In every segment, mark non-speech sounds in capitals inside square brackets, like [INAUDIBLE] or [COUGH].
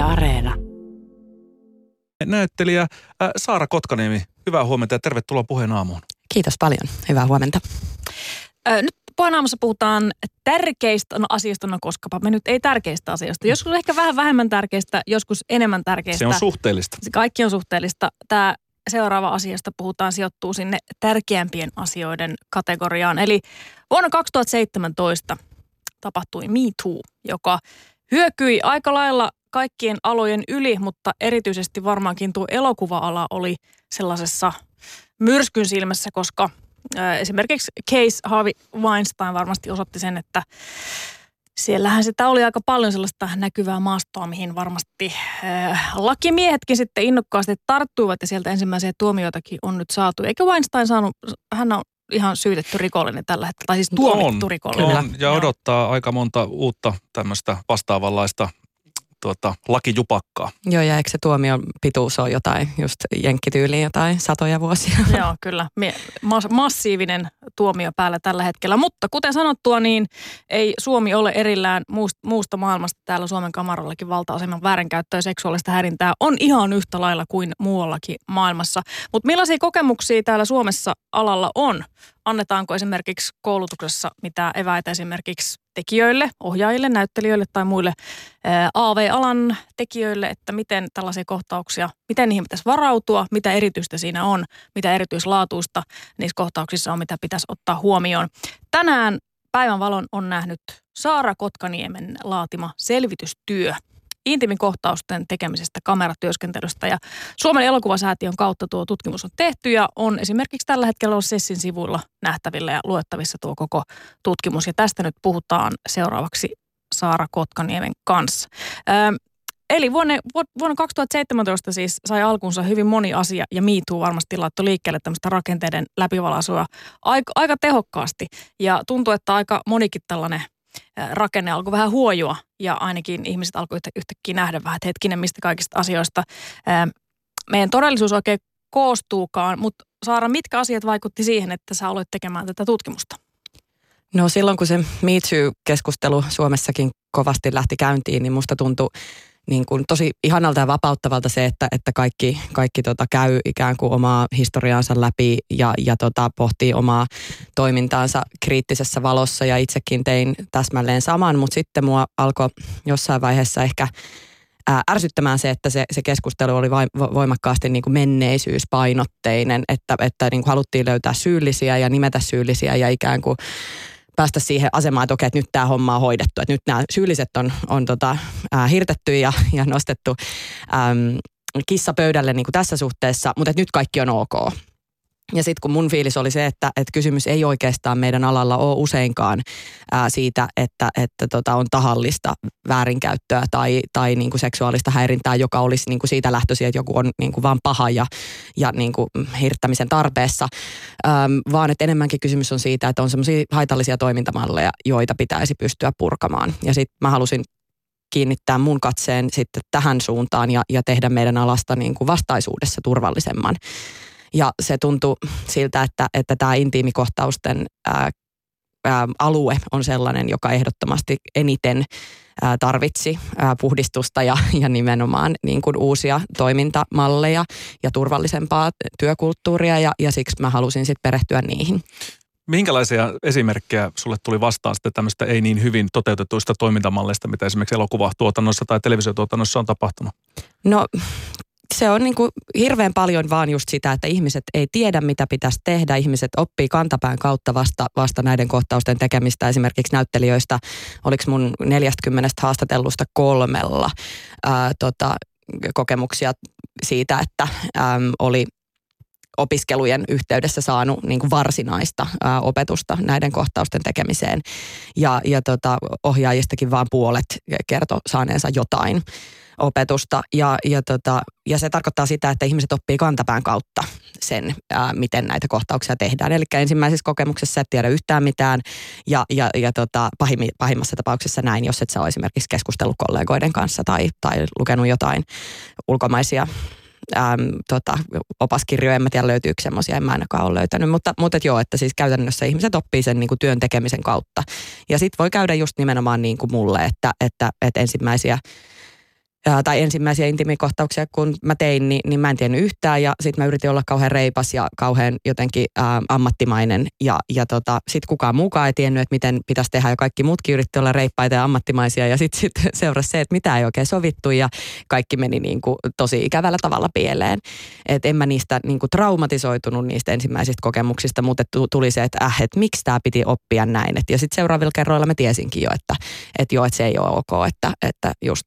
Yle Areena. Näyttelijä äh, Saara Kotkaniemi, hyvää huomenta ja tervetuloa puheen aamuun. Kiitos paljon. Hyvää huomenta. Nyt puheen aamussa puhutaan tärkeistä no, asioista, no koskapa me nyt ei tärkeistä asioista. Joskus ehkä vähän vähemmän tärkeistä, joskus enemmän tärkeistä. Se on suhteellista. Se Kaikki on suhteellista. Tämä seuraava asiasta puhutaan sijoittuu sinne tärkeämpien asioiden kategoriaan. Eli vuonna 2017 tapahtui Me Too, joka hyökyi aika lailla kaikkien alojen yli, mutta erityisesti varmaankin tuo elokuva-ala oli sellaisessa myrskyn silmässä, koska esimerkiksi Case Harvey Weinstein varmasti osoitti sen, että siellähän sitä oli aika paljon sellaista näkyvää maastoa, mihin varmasti äh, lakimiehetkin sitten innokkaasti tarttuivat ja sieltä ensimmäisiä tuomioitakin on nyt saatu. Eikä Weinstein saanut, hän on ihan syytetty rikollinen tällä hetkellä, tai siis tuomittu on, rikollinen. on, ja odottaa aika monta uutta tämmöistä vastaavanlaista tuota, lakijupakkaa. Joo, ja eikö se tuomion pituus ole jotain, just jenkkityyliin jotain satoja vuosia? [LAUGHS] Joo, kyllä. Mie- mas- massiivinen tuomio päällä tällä hetkellä. Mutta kuten sanottua, niin ei Suomi ole erillään muusta, muusta maailmasta. Täällä Suomen kamarallakin valta-aseman väärinkäyttöä ja seksuaalista häirintää on ihan yhtä lailla kuin muuallakin maailmassa. Mutta millaisia kokemuksia täällä Suomessa alalla on? Annetaanko esimerkiksi koulutuksessa mitä eväitä esimerkiksi tekijöille, ohjaajille, näyttelijöille tai muille AV-alan tekijöille, että miten tällaisia kohtauksia, miten niihin pitäisi varautua, mitä erityistä siinä on, mitä erityislaatuista niissä kohtauksissa on, mitä pitäisi ottaa huomioon. Tänään päivänvalon on nähnyt Saara Kotkaniemen laatima selvitystyö intiimin kohtausten tekemisestä, kameratyöskentelystä ja Suomen elokuvasäätiön kautta tuo tutkimus on tehty ja on esimerkiksi tällä hetkellä ollut Sessin sivuilla nähtävillä ja luettavissa tuo koko tutkimus ja tästä nyt puhutaan seuraavaksi Saara Kotkaniemen kanssa. Öö, Eli vuonna, vuonna 2017 siis sai alkunsa hyvin moni asia ja Too varmasti laittoi liikkeelle tämmöistä rakenteiden läpivalaisua aika, aika tehokkaasti. Ja tuntuu, että aika monikin tällainen rakenne alkoi vähän huojua ja ainakin ihmiset alkoi yhtä, yhtäkkiä nähdä vähän, että hetkinen, mistä kaikista asioista meidän todellisuus oikein koostuukaan. Mutta Saara, mitkä asiat vaikutti siihen, että sä aloit tekemään tätä tutkimusta? No silloin kun se Me Too-keskustelu Suomessakin kovasti lähti käyntiin, niin musta tuntui niin kuin tosi ihanalta ja vapauttavalta se, että, että kaikki, kaikki tota käy ikään kuin omaa historiaansa läpi ja, ja tota pohtii omaa toimintaansa kriittisessä valossa. Ja itsekin tein täsmälleen saman, mutta sitten mua alkoi jossain vaiheessa ehkä ää, ärsyttämään se, että se, se keskustelu oli vai, voimakkaasti niin kuin menneisyyspainotteinen, että, että niin kuin haluttiin löytää syyllisiä ja nimetä syyllisiä ja ikään kuin päästä siihen asemaan, että okei, että nyt tämä homma on hoidettu, että nyt nämä syylliset on, on tota, ää, hirtetty ja, ja nostettu äm, kissa pöydälle niin kuin tässä suhteessa, mutta että nyt kaikki on ok. Ja sitten kun mun fiilis oli se, että, että kysymys ei oikeastaan meidän alalla ole useinkaan ää, siitä, että, että tota on tahallista väärinkäyttöä tai, tai niinku seksuaalista häirintää, joka olisi niinku siitä lähtöisin, että joku on niinku vaan paha ja, ja niinku hirttämisen tarpeessa, Äm, vaan että enemmänkin kysymys on siitä, että on semmoisia haitallisia toimintamalleja, joita pitäisi pystyä purkamaan. Ja sitten mä halusin kiinnittää mun katseen sitten tähän suuntaan ja, ja tehdä meidän alasta niin kuin vastaisuudessa turvallisemman. Ja se tuntui siltä, että, että tämä intiimikohtausten ää, ää, alue on sellainen, joka ehdottomasti eniten ää, tarvitsi ää, puhdistusta ja, ja nimenomaan niin kuin uusia toimintamalleja ja turvallisempaa työkulttuuria ja, ja siksi mä halusin sitten perehtyä niihin. Minkälaisia esimerkkejä sulle tuli vastaan sitten tämmöistä ei niin hyvin toteutetuista toimintamalleista, mitä esimerkiksi elokuvatuotannossa tai televisiotuotannossa on tapahtunut? No se on niin kuin hirveän paljon vaan just sitä, että ihmiset ei tiedä, mitä pitäisi tehdä. Ihmiset oppii kantapään kautta vasta, vasta näiden kohtausten tekemistä. Esimerkiksi näyttelijöistä, oliko mun 40 haastatellusta kolmella ää, tota, kokemuksia siitä, että äm, oli opiskelujen yhteydessä saanut niin kuin varsinaista ää, opetusta näiden kohtausten tekemiseen. Ja, ja tota, ohjaajistakin vaan puolet kertoi saaneensa jotain opetusta ja, ja, tota, ja se tarkoittaa sitä, että ihmiset oppii kantapään kautta sen, ää, miten näitä kohtauksia tehdään. Eli ensimmäisessä kokemuksessa et tiedä yhtään mitään ja, ja, ja tota, pahimmi, pahimmassa tapauksessa näin, jos et sä ole esimerkiksi keskustellut kollegoiden kanssa tai, tai lukenut jotain ulkomaisia äm, tota, opaskirjoja, en mä tiedä löytyykö semmoisia, en mä ainakaan ole löytänyt, mutta, mutta et joo, että siis käytännössä ihmiset oppii sen niin kuin työn tekemisen kautta. Ja sitten voi käydä just nimenomaan niin kuin mulle, että, että, että ensimmäisiä ää, tai ensimmäisiä intimikohtauksia, kun mä tein, niin, niin mä en tiennyt yhtään. Ja sitten mä yritin olla kauhean reipas ja kauhean jotenkin ää, ammattimainen. Ja, ja tota, sitten kukaan mukaan ei tiennyt, että miten pitäisi tehdä. Ja kaikki muutkin yritti olla reippaita ja ammattimaisia. Ja sitten sit [LAUGHS] seurasi se, että mitä ei oikein sovittu. Ja kaikki meni niin kuin tosi ikävällä tavalla pieleen. Et en mä niistä niin kuin traumatisoitunut niistä ensimmäisistä kokemuksista, mutta tuli se, että äh, et miksi tämä piti oppia näin. Et, ja sitten seuraavilla kerroilla mä tiesinkin jo, että et joo, että se ei ole ok, että, että just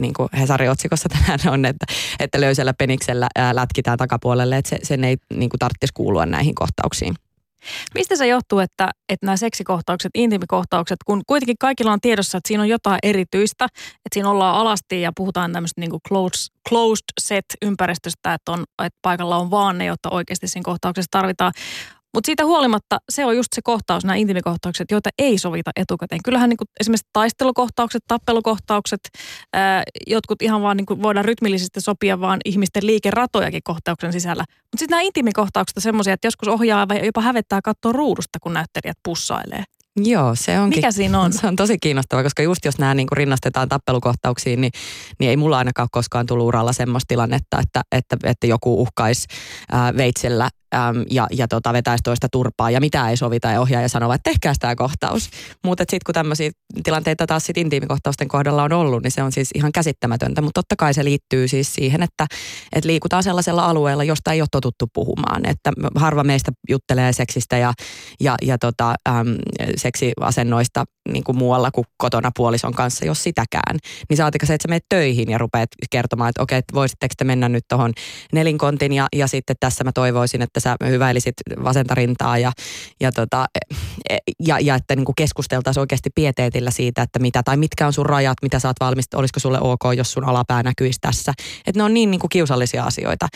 niin kuin Hesarin otsikossa tänään on, että, että löysällä peniksellä ää, lätkitään takapuolelle, että se, sen ei niin kuin tarvitsisi kuulua näihin kohtauksiin. Mistä se johtuu, että, että nämä seksikohtaukset, intimikohtaukset, kun kuitenkin kaikilla on tiedossa, että siinä on jotain erityistä, että siinä ollaan alasti ja puhutaan tämmöistä niin closed, closed set ympäristöstä, että, on, että paikalla on vaan ne, jotta oikeasti siinä kohtauksessa tarvitaan. Mutta siitä huolimatta se on just se kohtaus, nämä intimikohtaukset, joita ei sovita etukäteen. Kyllähän niin kuin esimerkiksi taistelukohtaukset, tappelukohtaukset, ää, jotkut ihan vaan niin kuin voidaan rytmillisesti sopia vaan ihmisten liikeratojakin kohtauksen sisällä. Mutta sitten nämä intimikohtaukset on semmoisia, että joskus ohjaa vai jopa hävettää katsoa ruudusta, kun näyttelijät pussailee. Joo, se onkin. Mikä siinä on? [LAUGHS] Se on tosi kiinnostava, koska just jos nämä niin kuin rinnastetaan tappelukohtauksiin, niin, niin ei mulla ainakaan koskaan tullut uralla semmoista tilannetta, että, että, että joku uhkaisi ää, veitsellä äm, ja, ja tota, vetäisi toista turpaa ja mitä ei sovita ja ohjaaja sanoo, että tehkää tämä kohtaus. Mutta sitten kun tämmöisiä tilanteita taas sit intiimikohtausten kohdalla on ollut, niin se on siis ihan käsittämätöntä. Mutta totta kai se liittyy siis siihen, että, että liikutaan sellaisella alueella, josta ei ole totuttu puhumaan. Että harva meistä juttelee seksistä ja, ja, ja tota, äm, seksiasennoista niin kuin muualla kuin kotona puolison kanssa, jos sitäkään. Niin saatika se, että sä menet töihin ja rupeat kertomaan, että okei, voisitteko te mennä nyt tuohon nelinkontin ja, ja sitten tässä mä toivoisin, että sä hyväilisit vasenta rintaa ja, ja, tota, e, ja, ja että niin kuin keskusteltaisiin oikeasti pieteetillä siitä, että mitä tai mitkä on sun rajat, mitä sä oot valmis, olisiko sulle ok, jos sun alapää näkyisi tässä. Että ne on niin, niin kuin kiusallisia asioita.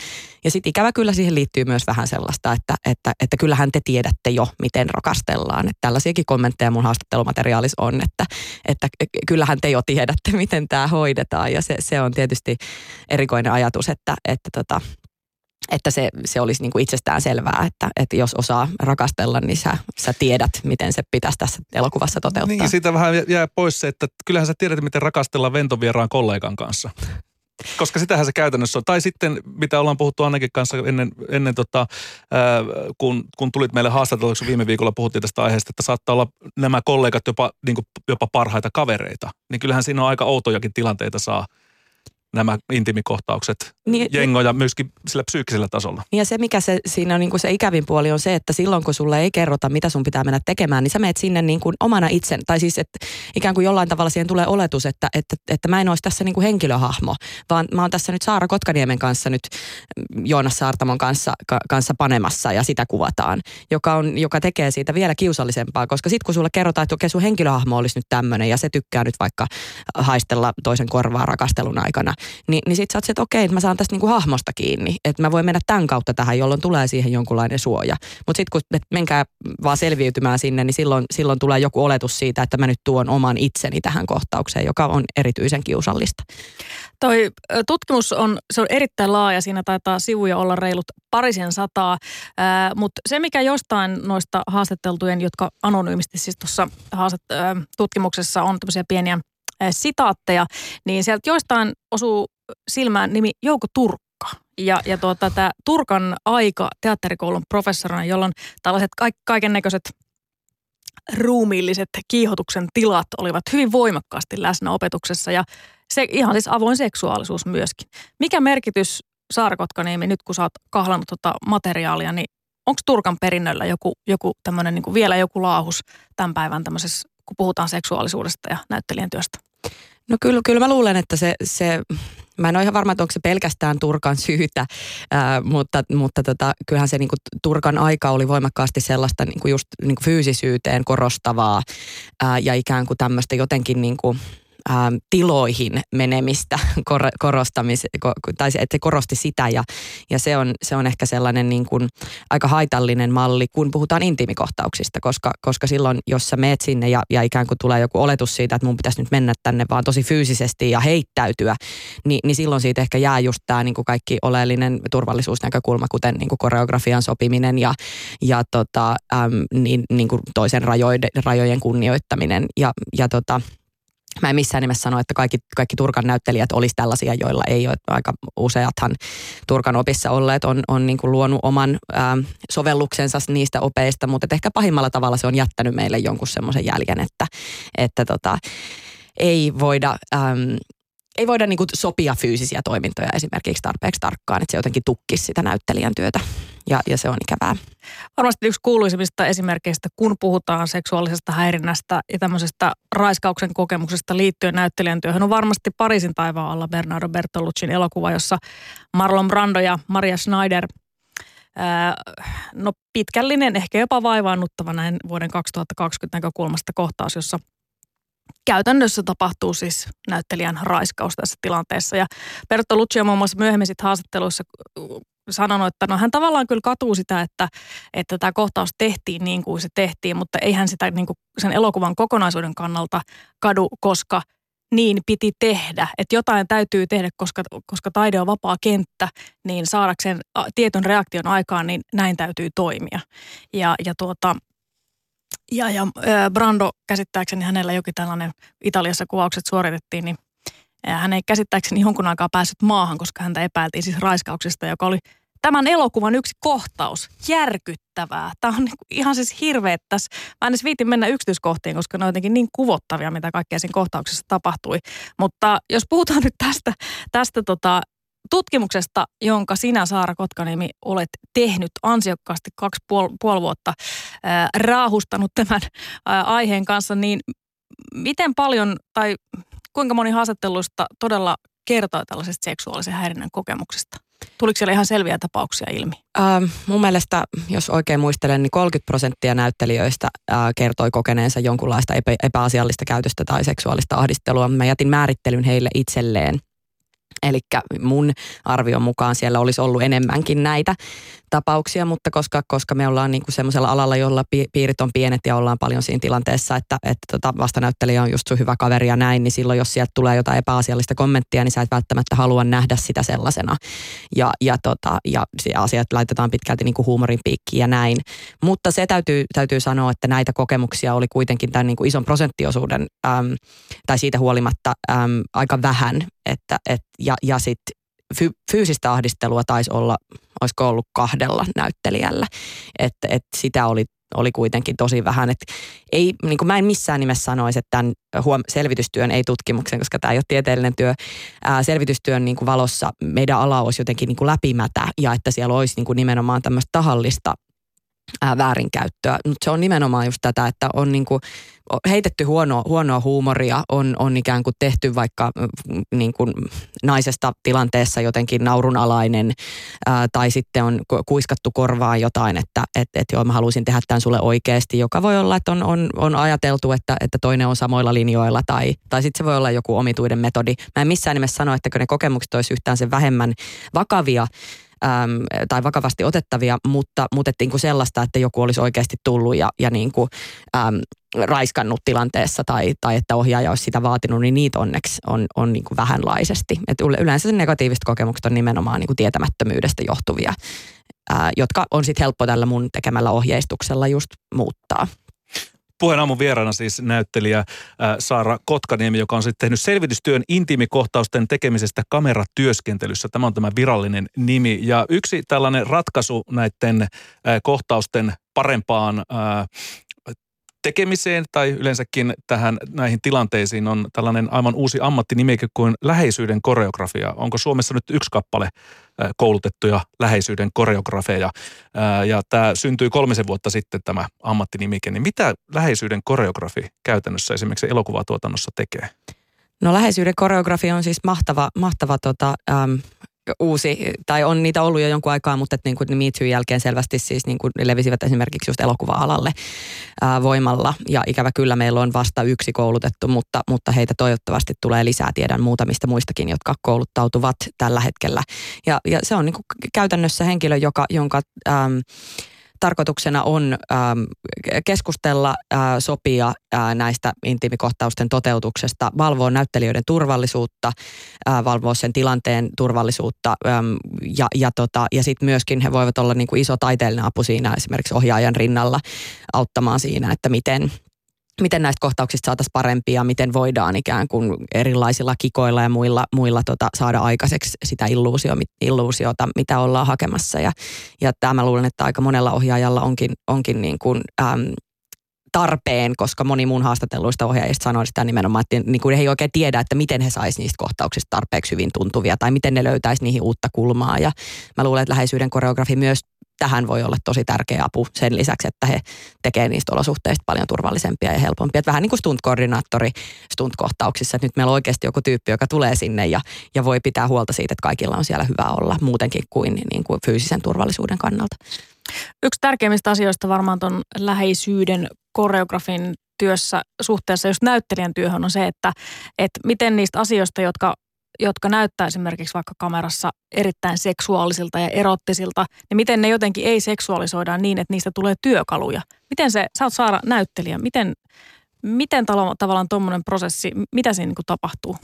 Ja sitten ikävä kyllä siihen liittyy myös vähän sellaista, että, että, että kyllähän te tiedätte jo, miten rakastellaan. Että tällaisiakin kommentteja mun haastattelumateriaalissa on, että, että kyllähän te jo tiedätte, miten tämä hoidetaan. Ja se, se on tietysti erikoinen ajatus, että, että tota, että se, se olisi niin kuin itsestään selvää, että, että jos osaa rakastella, niin sä, sä tiedät, miten se pitäisi tässä elokuvassa toteuttaa. Niin, siitä vähän jää pois se, että kyllähän sä tiedät, miten rakastella ventovieraan kollegan kanssa. Koska sitähän se käytännössä on. Tai sitten, mitä ollaan puhuttu Annekin kanssa ennen, ennen tota, ää, kun, kun tulit meille haastatelluksi viime viikolla, puhuttiin tästä aiheesta, että saattaa olla nämä kollegat jopa, niin kuin, jopa parhaita kavereita. Niin kyllähän siinä on aika outojakin tilanteita saa – nämä intimikohtaukset niin, jengoja myöskin sillä psyykkisellä tasolla. Ja se, mikä se, siinä on niin kuin se ikävin puoli on se, että silloin kun sulle ei kerrota, mitä sun pitää mennä tekemään, niin sä menet sinne niin kuin omana itsen. Tai siis, että ikään kuin jollain tavalla siihen tulee oletus, että, että, että mä en olisi tässä niin kuin henkilöhahmo, vaan mä oon tässä nyt Saara Kotkaniemen kanssa nyt Joonas Saartamon kanssa, ka, kanssa panemassa ja sitä kuvataan, joka, on, joka tekee siitä vielä kiusallisempaa, koska sitten kun sulle kerrotaan, että okei sun henkilöhahmo olisi nyt tämmöinen ja se tykkää nyt vaikka haistella toisen korvaa rakastelun aikana, niin, niin sitten sä oot se, että okei, että mä saan tästä niinku hahmosta kiinni, että mä voin mennä tämän kautta tähän, jolloin tulee siihen jonkunlainen suoja. Mutta sitten kun et menkää vaan selviytymään sinne, niin silloin, silloin tulee joku oletus siitä, että mä nyt tuon oman itseni tähän kohtaukseen, joka on erityisen kiusallista. Toi tutkimus on, se on erittäin laaja, siinä taitaa sivuja olla reilut parisen sataa, mutta se mikä jostain noista haastatteltujen, jotka anonyymisti siis tuossa tutkimuksessa on tämmöisiä pieniä sitaatteja, niin sieltä joistain osuu silmään nimi Jouko Turkka. Ja, ja tuota, tämä Turkan aika teatterikoulun professorina, jolloin tällaiset kaiken näköiset ruumiilliset kiihotuksen tilat olivat hyvin voimakkaasti läsnä opetuksessa ja se ihan siis avoin seksuaalisuus myöskin. Mikä merkitys Saarakotkaniemi, nyt kun sä oot kahlannut tota materiaalia, niin onko Turkan perinnöllä joku, joku tämmöinen niin vielä joku laahus tämän päivän tämmöisessä, kun puhutaan seksuaalisuudesta ja näyttelijän työstä? No kyllä, kyllä mä luulen, että se, se mä en ole ihan varma, että onko se pelkästään Turkan syytä, ää, mutta, mutta tota, kyllähän se niinku, Turkan aika oli voimakkaasti sellaista niinku just niinku fyysisyyteen korostavaa ää, ja ikään kuin tämmöistä jotenkin niinku, ähm, tiloihin menemistä [LAUGHS] kor, korostamis, ko, tai että se korosti sitä ja, ja se, on, se on ehkä sellainen niin kuin aika haitallinen malli, kun puhutaan intiimikohtauksista, koska, koska silloin, jos sä meet sinne ja, ja ikään kuin tulee joku oletus siitä, että mun pitäisi nyt mennä tänne vaan tosi fyysisesti ja heittäytyä, niin, niin silloin siitä ehkä jää just tämä niin kuin kaikki oleellinen turvallisuusnäkökulma, kuten niin kuin koreografian sopiminen ja, ja tota, äm, niin, niin kuin toisen rajoiden, rajojen kunnioittaminen ja, ja tota, Mä en missään nimessä sano, että kaikki, kaikki Turkan näyttelijät olisi tällaisia, joilla ei ole. Aika useathan Turkan opissa olleet on, on niin kuin luonut oman ää, sovelluksensa niistä opeista, mutta ehkä pahimmalla tavalla se on jättänyt meille jonkun semmoisen jäljen, että, että tota, ei voida... Äm, ei voida niin kuin sopia fyysisiä toimintoja esimerkiksi tarpeeksi tarkkaan, että se jotenkin tukkisi sitä näyttelijän työtä ja, ja se on ikävää. Varmasti yksi kuuluisimmista esimerkkeistä, kun puhutaan seksuaalisesta häirinnästä ja tämmöisestä raiskauksen kokemuksesta liittyen näyttelijän työhön, on varmasti Pariisin taivaan alla Bernardo Bertoluccin elokuva, jossa Marlon Brando ja Maria Schneider no pitkällinen, ehkä jopa vaivaannuttava näin vuoden 2020 näkökulmasta kohtaus, jossa käytännössä tapahtuu siis näyttelijän raiskaus tässä tilanteessa. Ja Bertolucci on muun muassa myöhemmin sitten haastatteluissa sanonut, että no hän tavallaan kyllä katuu sitä, että, että tämä kohtaus tehtiin niin kuin se tehtiin, mutta ei hän sitä niin kuin sen elokuvan kokonaisuuden kannalta kadu, koska niin piti tehdä. Että jotain täytyy tehdä, koska, koska taide on vapaa kenttä, niin saadakseen tietyn reaktion aikaan, niin näin täytyy toimia. Ja, ja tuota, ja, ja Brando käsittääkseni hänellä jokin tällainen Italiassa kuvaukset suoritettiin, niin hän ei käsittääkseni jonkun aikaa päässyt maahan, koska häntä epäiltiin siis raiskauksesta, joka oli tämän elokuvan yksi kohtaus. Järkyttävää. Tämä on niinku ihan siis hirveä tässä. Mä en edes viitin mennä yksityiskohtiin, koska ne on jotenkin niin kuvottavia, mitä kaikkea siinä kohtauksessa tapahtui. Mutta jos puhutaan nyt tästä, tästä tota, tutkimuksesta, jonka sinä Saara Kotkaniemi olet tehnyt ansiokkaasti kaksi puoli, puoli vuotta, ää, raahustanut tämän ää, aiheen kanssa, niin miten paljon tai kuinka moni haastatteluista todella kertoo tällaisesta seksuaalisen häirinnän kokemuksesta? Tuliko siellä ihan selviä tapauksia ilmi? Ähm, mun mielestä, jos oikein muistelen, niin 30 prosenttia näyttelijöistä äh, kertoi kokeneensa jonkunlaista epä, epäasiallista käytöstä tai seksuaalista ahdistelua. Mä jätin määrittelyn heille itselleen Eli mun arvion mukaan siellä olisi ollut enemmänkin näitä tapauksia, mutta koska, koska me ollaan niin semmoisella alalla, jolla piirit on pienet ja ollaan paljon siinä tilanteessa, että, että tota vastanäyttelijä on just sun hyvä kaveri ja näin, niin silloin jos sieltä tulee jotain epäasiallista kommenttia, niin sä et välttämättä halua nähdä sitä sellaisena. Ja, ja, tota, ja asiat laitetaan pitkälti niin kuin huumorin piikkiin ja näin. Mutta se täytyy, täytyy sanoa, että näitä kokemuksia oli kuitenkin tämän niin kuin ison prosenttiosuuden, äm, tai siitä huolimatta äm, aika vähän. Että, et, ja ja sitten fy, fyysistä ahdistelua taisi olla, olisiko ollut kahdella näyttelijällä. Että et sitä oli, oli kuitenkin tosi vähän. Et ei, niin kuin mä en missään nimessä sanoisi, että tämän huom- selvitystyön, ei tutkimuksen, koska tämä ei ole tieteellinen työ, ää, selvitystyön niin kuin valossa meidän ala olisi jotenkin niin kuin läpimätä ja että siellä olisi niin kuin nimenomaan tämmöistä tahallista ää, väärinkäyttöä. Mutta se on nimenomaan just tätä, että on niinku heitetty huonoa, huonoa huumoria, on, on ikään kuin tehty vaikka niin kuin naisesta tilanteessa jotenkin naurunalainen ää, tai sitten on kuiskattu korvaan jotain, että et, et joo mä haluaisin tehdä tämän sulle oikeasti, joka voi olla, että on, on, on ajateltu, että, että toinen on samoilla linjoilla tai, tai sitten se voi olla joku omituinen metodi. Mä en missään nimessä sano, että ne kokemukset olisi yhtään sen vähemmän vakavia, äm, tai vakavasti otettavia, mutta, niin kuin sellaista, että joku olisi oikeasti tullut ja, ja niin kuin, äm, raiskannut tilanteessa tai, tai että ohjaaja olisi sitä vaatinut, niin niitä onneksi on, on niin kuin vähänlaisesti. Et yleensä se negatiiviset kokemukset on nimenomaan niin kuin tietämättömyydestä johtuvia, ää, jotka on sitten helppo tällä mun tekemällä ohjeistuksella just muuttaa. Puheen aamun vieraana siis näyttelijä äh, Saara Kotkaniemi, joka on sitten tehnyt selvitystyön intiimikohtausten tekemisestä kameratyöskentelyssä. Tämä on tämä virallinen nimi. Ja yksi tällainen ratkaisu näiden äh, kohtausten parempaan äh, tekemiseen tai yleensäkin tähän näihin tilanteisiin on tällainen aivan uusi ammattinimike kuin läheisyyden koreografia. Onko Suomessa nyt yksi kappale koulutettuja läheisyyden koreografeja? Ja tämä syntyi kolmisen vuotta sitten tämä ammattinimike. Niin mitä läheisyyden koreografi käytännössä esimerkiksi elokuvatuotannossa tekee? No läheisyyden koreografia on siis mahtava, mahtava tota, ähm, uusi, tai on niitä ollut jo jonkun aikaa, mutta että niin kuin Me Too jälkeen selvästi siis niin kuin levisivät esimerkiksi just elokuva-alalle ää, voimalla. Ja ikävä kyllä meillä on vasta yksi koulutettu, mutta, mutta heitä toivottavasti tulee lisää. Tiedän muutamista muistakin, jotka kouluttautuvat tällä hetkellä. Ja, ja se on niin kuin käytännössä henkilö, joka, jonka... Äm, tarkoituksena on ähm, keskustella, äh, sopia äh, näistä intiimikohtausten toteutuksesta, valvoa näyttelijöiden turvallisuutta, äh, valvoa sen tilanteen turvallisuutta ähm, ja, ja, tota, ja sitten myöskin he voivat olla niin kuin iso taiteellinen apu siinä esimerkiksi ohjaajan rinnalla auttamaan siinä, että miten miten näistä kohtauksista saataisiin parempia, miten voidaan ikään kuin erilaisilla kikoilla ja muilla, muilla tota, saada aikaiseksi sitä illuusio, illuusiota, mitä ollaan hakemassa. Ja, ja tämä mä luulen, että aika monella ohjaajalla onkin, onkin niin kuin, äm, tarpeen, koska moni mun haastatelluista ohjaajista sanoi sitä nimenomaan, että niin kuin he ei oikein tiedä, että miten he saisi niistä kohtauksista tarpeeksi hyvin tuntuvia tai miten ne löytäisi niihin uutta kulmaa. Ja mä luulen, että läheisyyden koreografi myös tähän voi olla tosi tärkeä apu sen lisäksi, että he tekevät niistä olosuhteista paljon turvallisempia ja helpompia. Että vähän niin kuin stunt-koordinaattori stunt-kohtauksissa, että nyt meillä on oikeasti joku tyyppi, joka tulee sinne ja, ja voi pitää huolta siitä, että kaikilla on siellä hyvä olla muutenkin kuin, niin kuin fyysisen turvallisuuden kannalta. Yksi tärkeimmistä asioista varmaan tuon läheisyyden koreografin työssä suhteessa just näyttelijän työhön on se, että, että miten niistä asioista, jotka jotka näyttää esimerkiksi vaikka kamerassa erittäin seksuaalisilta ja erottisilta, niin miten ne jotenkin ei seksuaalisoidaan niin, että niistä tulee työkaluja. Miten se, sä oot Saara näyttelijä, miten, miten tavallaan tuommoinen prosessi, mitä siinä niin tapahtuu?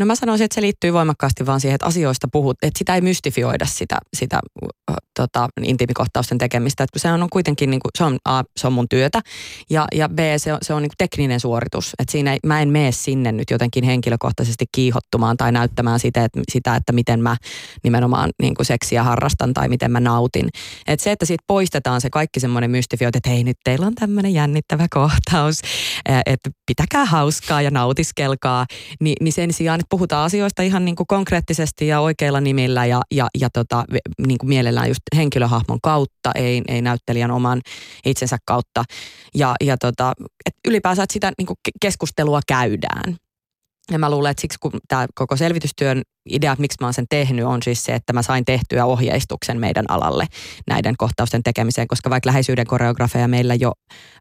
No mä sanoisin, että se liittyy voimakkaasti vaan siihen, että asioista puhut, että sitä ei mystifioida sitä, sitä tota, intiimikohtausten tekemistä. Että se on kuitenkin, niin kuin, se, on, A, se on mun työtä ja, ja B, se on, se on niin kuin tekninen suoritus. Että siinä ei, mä en mene sinne nyt jotenkin henkilökohtaisesti kiihottumaan tai näyttämään sitä, että, sitä, että miten mä nimenomaan niin kuin seksiä harrastan tai miten mä nautin. Että se, että siitä poistetaan se kaikki semmoinen mystifioita, että hei nyt teillä on tämmöinen jännittävä kohtaus, että pitäkää hauskaa ja nautiskelkaa, niin, niin sen sijaan, puhutaan asioista ihan niin kuin konkreettisesti ja oikeilla nimillä ja, ja, ja tota, niin kuin mielellään just henkilöhahmon kautta, ei, ei näyttelijän oman itsensä kautta. Ja, ja tota, et ylipäänsä, että sitä niin kuin keskustelua käydään. Ja mä luulen, että siksi kun tämä koko selvitystyön idea, miksi mä oon sen tehnyt, on siis se, että mä sain tehtyä ohjeistuksen meidän alalle näiden kohtausten tekemiseen, koska vaikka läheisyyden koreografeja meillä jo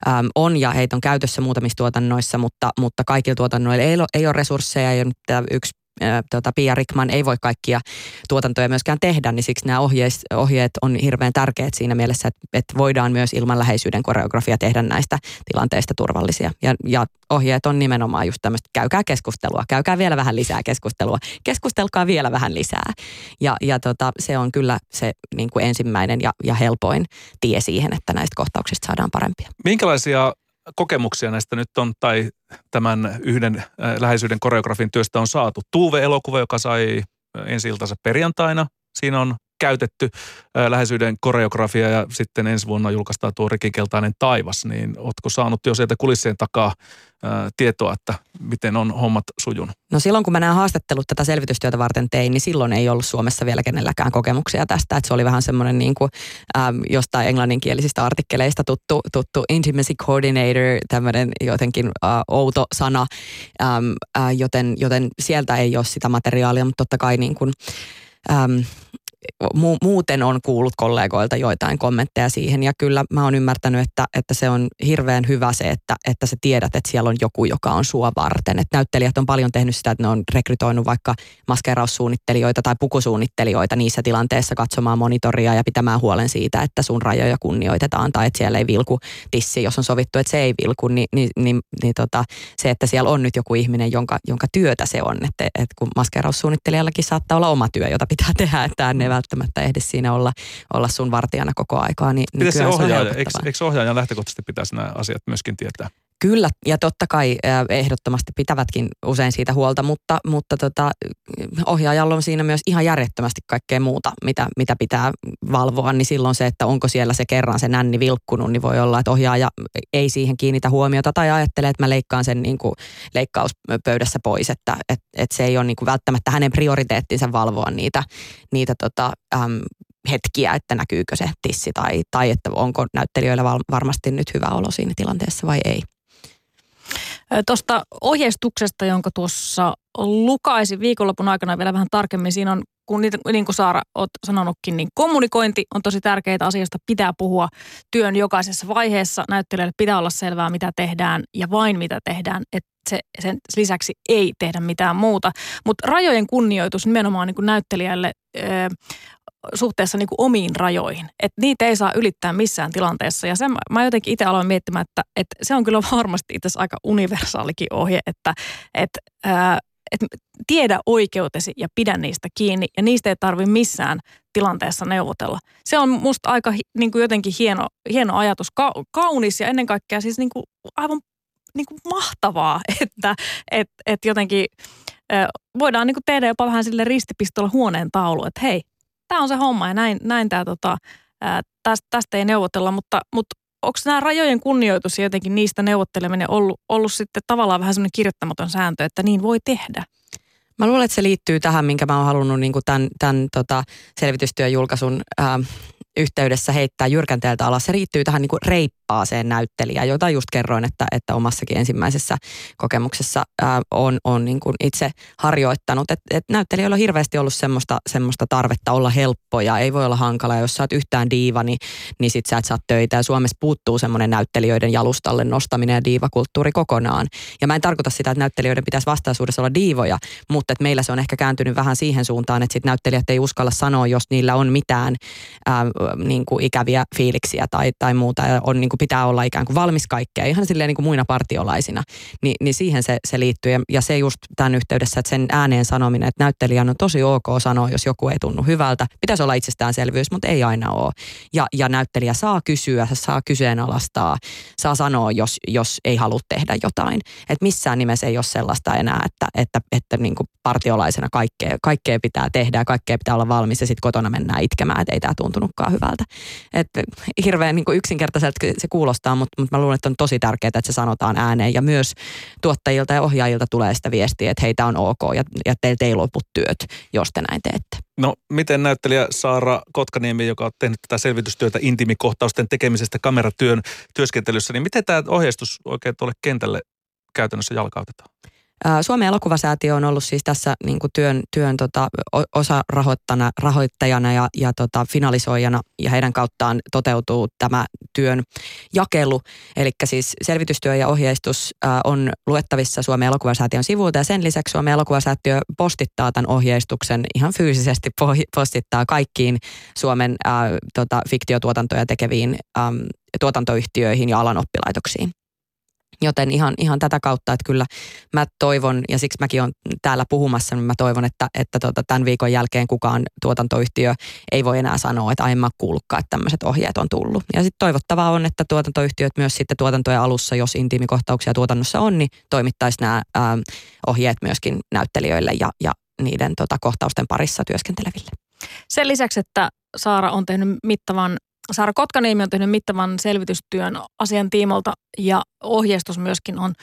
äm, on ja heitä on käytössä muutamissa tuotannoissa, mutta, mutta kaikilla tuotannoilla ei ole, ei ole resursseja ja yksi tota, Pia Rickman ei voi kaikkia tuotantoja myöskään tehdä, niin siksi nämä ohjeet, ohjeet on hirveän tärkeät siinä mielessä, että, että voidaan myös ilman läheisyyden koreografia tehdä näistä tilanteista turvallisia. Ja, ja ohjeet on nimenomaan just tämmöistä, käykää keskustelua, käykää vielä vähän lisää keskustelua, keskustelkaa vielä vähän lisää. Ja, ja tota, se on kyllä se niin kuin ensimmäinen ja, ja helpoin tie siihen, että näistä kohtauksista saadaan parempia. Minkälaisia kokemuksia näistä nyt on, tai tämän yhden äh, läheisyyden koreografin työstä on saatu? Tuuve-elokuva, joka sai ensi perjantaina. Siinä on käytetty äh, läheisyyden koreografia ja sitten ensi vuonna julkaistaan tuo Rikikeltainen taivas, niin ootko saanut jo sieltä kulissien takaa tietoa, että miten on hommat sujunut? No silloin kun mä nämä haastattelut tätä selvitystyötä varten tein, niin silloin ei ollut Suomessa vielä kenelläkään kokemuksia tästä. Että se oli vähän semmoinen niin kuin, äm, jostain englanninkielisistä artikkeleista tuttu, tuttu intimacy coordinator, tämmöinen jotenkin äh, outo sana, äm, äh, joten, joten sieltä ei ole sitä materiaalia, mutta totta kai niin kuin, äm, mu- muuten on kuullut kollegoilta joitain kommentteja siihen ja kyllä mä oon ymmärtänyt, että, että se on hirveän hyvä se, että, että sä tiedät, että siellä on joku, joka on sua varten. Että näyttelijät on paljon tehnyt sitä, että ne on rekrytoinut vaikka maskeraussuunnittelijoita tai pukusuunnittelijoita niissä tilanteissa katsomaan monitoria ja pitämään huolen siitä, että sun rajoja kunnioitetaan tai että siellä ei vilku tissi, jos on sovittu, että se ei vilku, niin, niin, niin, niin tota, se, että siellä on nyt joku ihminen, jonka, jonka työtä se on, että, että kun maskeraussuunnittelijallakin saattaa olla oma työ, jota pitää tehdä, että ne välttämättä ehdi siinä olla, olla sun vartijana koko aikaa. Niin, niin se ohjaaja, eikö, eikö ohjaajan lähtökohtaisesti pitäisi nämä asiat myöskin tietää? Kyllä, ja totta kai ehdottomasti pitävätkin usein siitä huolta, mutta, mutta tota, ohjaajalla on siinä myös ihan järjettömästi kaikkea muuta, mitä, mitä pitää valvoa, niin silloin se, että onko siellä se kerran se nänni vilkkunut, niin voi olla, että ohjaaja ei siihen kiinnitä huomiota tai ajattelee, että mä leikkaan sen niin kuin leikkauspöydässä pois, että et, et se ei ole niin kuin välttämättä hänen prioriteettinsa valvoa niitä, niitä tota, äm, hetkiä, että näkyykö se tissi tai, tai että onko näyttelijöillä varmasti nyt hyvä olo siinä tilanteessa vai ei. Tuosta ohjeistuksesta, jonka tuossa lukaisin viikonlopun aikana vielä vähän tarkemmin, siinä on, kun niitä, niin kuin Saara olet sanonutkin, niin kommunikointi on tosi tärkeitä asioista. Pitää puhua työn jokaisessa vaiheessa. Näyttelijöille pitää olla selvää, mitä tehdään ja vain mitä tehdään. Että se, sen lisäksi ei tehdä mitään muuta. Mutta rajojen kunnioitus nimenomaan niin kuin näyttelijälle suhteessa niin kuin omiin rajoihin. Että niitä ei saa ylittää missään tilanteessa. Ja sen mä jotenkin itse aloin miettimään, että, että se on kyllä [LAUGHS] varmasti itse aika universaalikin ohje, että, että ää, että tiedä oikeutesi ja pidä niistä kiinni ja niistä ei tarvi missään tilanteessa neuvotella. Se on musta aika niin kuin jotenkin hieno, hieno ajatus, Ka, kaunis ja ennen kaikkea siis niin kuin aivan niin kuin mahtavaa, [LAUGHS] että et, et jotenkin voidaan niin kuin tehdä jopa vähän sille ristipistolla huoneen taulu, että hei, tämä on se homma ja näin, näin tämä tota, tästä, tästä ei neuvotella, mutta, mutta onko nämä rajojen kunnioitus ja jotenkin niistä neuvotteleminen ollut, ollut sitten tavallaan vähän semmoinen kirjoittamaton sääntö, että niin voi tehdä? Mä luulen, että se liittyy tähän, minkä mä oon halunnut niin tämän, tämän tota, selvitystyön julkaisun ää, yhteydessä heittää jyrkänteeltä alas. Se riittyy tähän niin kuin reippaaseen näyttelijään, jota just kerroin, että, että omassakin ensimmäisessä kokemuksessa ää, on, on niin kuin itse harjoittanut. Että et näyttelijöillä on hirveästi ollut semmoista, semmoista tarvetta olla helppoja, ei voi olla hankala. Jos sä oot yhtään diiva, niin, niin sit sä et saa töitä. Ja Suomessa puuttuu semmoinen näyttelijöiden jalustalle nostaminen ja diivakulttuuri kokonaan. Ja mä en tarkoita sitä, että näyttelijöiden pitäisi vastaisuudessa olla diivoja, mutta että meillä se on ehkä kääntynyt vähän siihen suuntaan, että sit näyttelijät ei uskalla sanoa, jos niillä on mitään ää, niin kuin ikäviä fiiliksiä tai, tai muuta. Ja on, niin kuin pitää olla ikään kuin valmis kaikkea, ihan silleen niin kuin muina partiolaisina, Ni, niin siihen se, se liittyy. Ja, se just tämän yhteydessä, että sen ääneen sanominen, että näyttelijän on tosi ok sanoa, jos joku ei tunnu hyvältä, pitäisi olla itsestäänselvyys, mutta ei aina ole ja, ja näyttelijä saa kysyä, saa kyseenalaistaa, saa sanoa, jos, jos ei halua tehdä jotain, että missään nimessä ei ole sellaista enää, että, että, että niin kuin partiolaisena kaikkea, kaikkea pitää tehdä ja kaikkea pitää olla valmis ja sitten kotona mennään itkemään, että ei tämä tuntunutkaan hyvältä. Että hirveän niin yksinkertaiselta se kuulostaa, mutta, mutta mä luulen, että on tosi tärkeää, että se sanotaan ääneen ja myös tuottajilta ja ohjaajilta tulee sitä viestiä, että heitä on ok ja, ja teiltä ei lopu työt, jos te näin teette. No miten näyttelijä Saara Kotkaniemi, joka on tehnyt tätä selvitystyötä intimikohtausten tekemisestä kameratyön työskentelyssä, niin miten tämä ohjeistus oikein tuolle kentälle käytännössä jalkautetaan? Suomen elokuvasäätiö on ollut siis tässä niin kuin työn, työn tota, osa rahoittajana ja, ja tota, finalisoijana ja heidän kauttaan toteutuu tämä työn jakelu. Eli siis selvitystyö ja ohjeistus ää, on luettavissa Suomen elokuvasäätiön sivuilta ja sen lisäksi Suomen elokuvasäätiö postittaa tämän ohjeistuksen ihan fyysisesti postittaa kaikkiin Suomen ää, tota, fiktiotuotantoja tekeviin ää, tuotantoyhtiöihin ja alan oppilaitoksiin. Joten ihan, ihan tätä kautta, että kyllä mä toivon, ja siksi mäkin olen täällä puhumassa, niin mä toivon, että, että tota, tämän viikon jälkeen kukaan tuotantoyhtiö ei voi enää sanoa, että aiemmin kuullutkaan, että tämmöiset ohjeet on tullut. Ja sitten toivottavaa on, että tuotantoyhtiöt myös sitten tuotantojen alussa, jos intiimikohtauksia tuotannossa on, niin toimittaisi nämä ää, ohjeet myöskin näyttelijöille ja, ja niiden tota, kohtausten parissa työskenteleville. Sen lisäksi, että Saara on tehnyt mittavan Saara Kotkaniemi on tehnyt mittavan selvitystyön asian tiimolta ja ohjeistus myöskin on.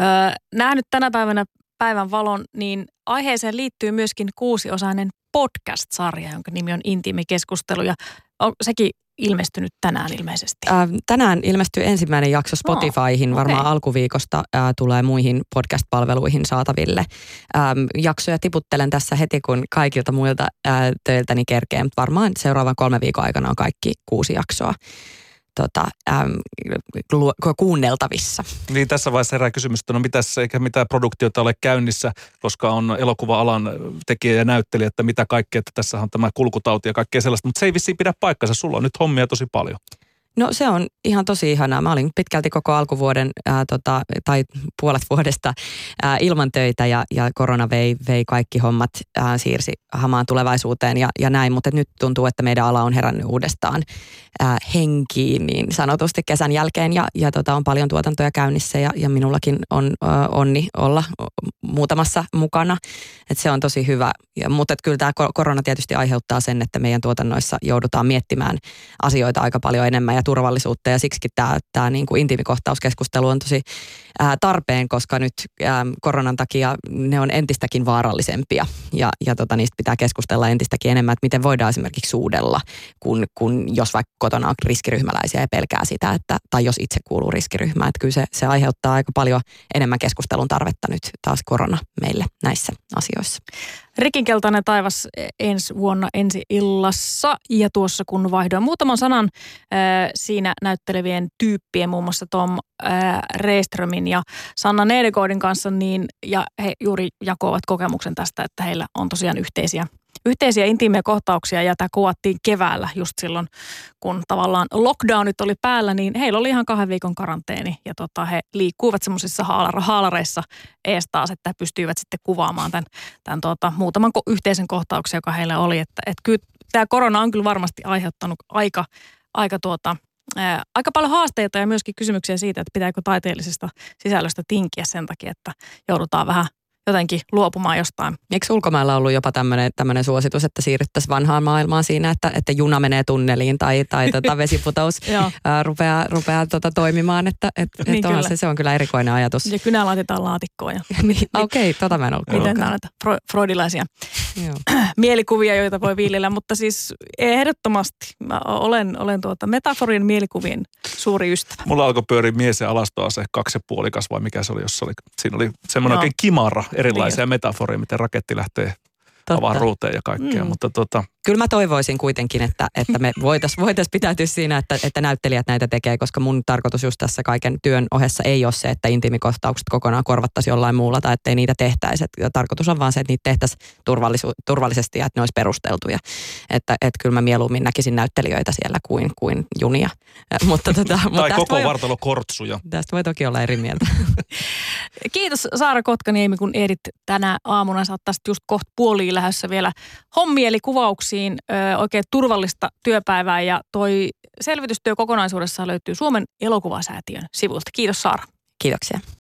Öö, nähnyt tänä päivänä päivän valon, niin aiheeseen liittyy myöskin kuusiosainen podcast-sarja, jonka nimi on Intiimi keskustelu. Ja on sekin ilmestynyt tänään ilmeisesti? Äh, tänään ilmestyy ensimmäinen jakso Spotifyhin. Oh, okay. Varmaan alkuviikosta äh, tulee muihin podcast-palveluihin saataville. Ähm, jaksoja tiputtelen tässä heti, kun kaikilta muilta äh, töiltäni kerkee. Varmaan seuraavan kolme viikon aikana on kaikki kuusi jaksoa tota, äm, kuunneltavissa. Niin tässä vaiheessa herää kysymys, että no mitäs, eikä mitään produktiota ole käynnissä, koska on elokuva-alan tekijä ja näyttelijä, että mitä kaikkea, että tässä on tämä kulkutauti ja kaikkea sellaista, mutta se ei vissiin pidä paikkansa, sulla on nyt hommia tosi paljon. No se on ihan tosi ihanaa. Mä olin pitkälti koko alkuvuoden ää, tota, tai puolet vuodesta ää, ilman töitä ja, ja korona vei, vei kaikki hommat, ää, siirsi hamaan tulevaisuuteen ja, ja näin. Mutta nyt tuntuu, että meidän ala on herännyt uudestaan ää, henkiin niin sanotusti kesän jälkeen ja, ja tota, on paljon tuotantoja käynnissä ja, ja minullakin on ää, onni olla muutamassa mukana. Et se on tosi hyvä. Ja, mutta kyllä tämä korona tietysti aiheuttaa sen, että meidän tuotannoissa joudutaan miettimään asioita aika paljon enemmän ja turvallisuutta ja siksi tämä, tämä niin kuin intiimikohtauskeskustelu on tosi ää, tarpeen, koska nyt ää, koronan takia ne on entistäkin vaarallisempia ja, ja tota, niistä pitää keskustella entistäkin enemmän, että miten voidaan esimerkiksi suudella, kun, kun jos vaikka kotona on riskiryhmäläisiä ja pelkää sitä, että, tai jos itse kuuluu riskiryhmään, että kyllä se, se aiheuttaa aika paljon enemmän keskustelun tarvetta nyt taas korona meille näissä asioissa. Rikinkeltainen taivas ensi vuonna ensi illassa. Ja tuossa kun vaihdoin muutaman sanan äh, siinä näyttelevien tyyppien, muun muassa Tom äh, Reeströmin ja Sanna Nedegoodin kanssa, niin, ja he juuri jakoavat kokemuksen tästä, että heillä on tosiaan yhteisiä yhteisiä intiimejä kohtauksia ja tämä kuvattiin keväällä just silloin, kun tavallaan lockdownit oli päällä, niin heillä oli ihan kahden viikon karanteeni ja tota, he liikkuivat semmoisissa haalareissa ees taas, että pystyivät sitten kuvaamaan tämän, tämän tota, muutaman yhteisen kohtauksen, joka heillä oli. Että, että kyllä tämä korona on kyllä varmasti aiheuttanut aika, aika tuota, aika paljon haasteita ja myöskin kysymyksiä siitä, että pitääkö taiteellisesta sisällöstä tinkiä sen takia, että joudutaan vähän jotenkin luopumaan jostain. Eikö ulkomailla ollut jopa tämmöinen suositus, että siirryttäisiin vanhaan maailmaan siinä, että, että juna menee tunneliin tai, tai tota [LAUGHS] vesiputous ää, rupeaa, rupeaa tota toimimaan, että et, niin et on, se, se on kyllä erikoinen ajatus. Ja kynä laitetaan laatikkoon. [LAUGHS] niin, Okei, okay, tota mä en ollut Miten näitä freudilaisia [CLEARS THROAT] mielikuvia, joita voi viljellä, mutta siis ehdottomasti mä olen, olen tuota metaforin mielikuvien suuri ystävä. Mulla alkoi pyöriä mies ja alastoase kaksi ja puolikas vai mikä se oli, jossa oli, siinä oli semmoinen no. oikein kimara erilaisia niin. metaforia, miten raketti lähtee Totta. avaruuteen ja kaikkea. Mm. Mutta tota... Kyllä mä toivoisin kuitenkin, että, että me voitaisiin voitais pitäytyä siinä, että, että näyttelijät näitä tekee, koska mun tarkoitus just tässä kaiken työn ohessa ei ole se, että intiimikohtaukset kokonaan korvattaisiin jollain muulla tai ettei niitä tehtäisi. Et tarkoitus on vaan se, että niitä tehtäisiin turvallisu- turvallisesti ja että ne olisi perusteltuja. Että, että kyllä mä mieluummin näkisin näyttelijöitä siellä kuin, kuin junia. mutta tota, tai koko voi, vartalo kortsuja. Tästä voi toki olla eri mieltä. [LAUGHS] Kiitos Saara Kotkaniemi, kun ehdit tänä aamuna. Saattaa just kohta puoliin lähdössä vielä hommieli kuvauksiin. Ö, oikein turvallista työpäivää ja toi selvitystyö kokonaisuudessaan löytyy Suomen elokuvasäätiön sivulta. Kiitos Saara. Kiitoksia.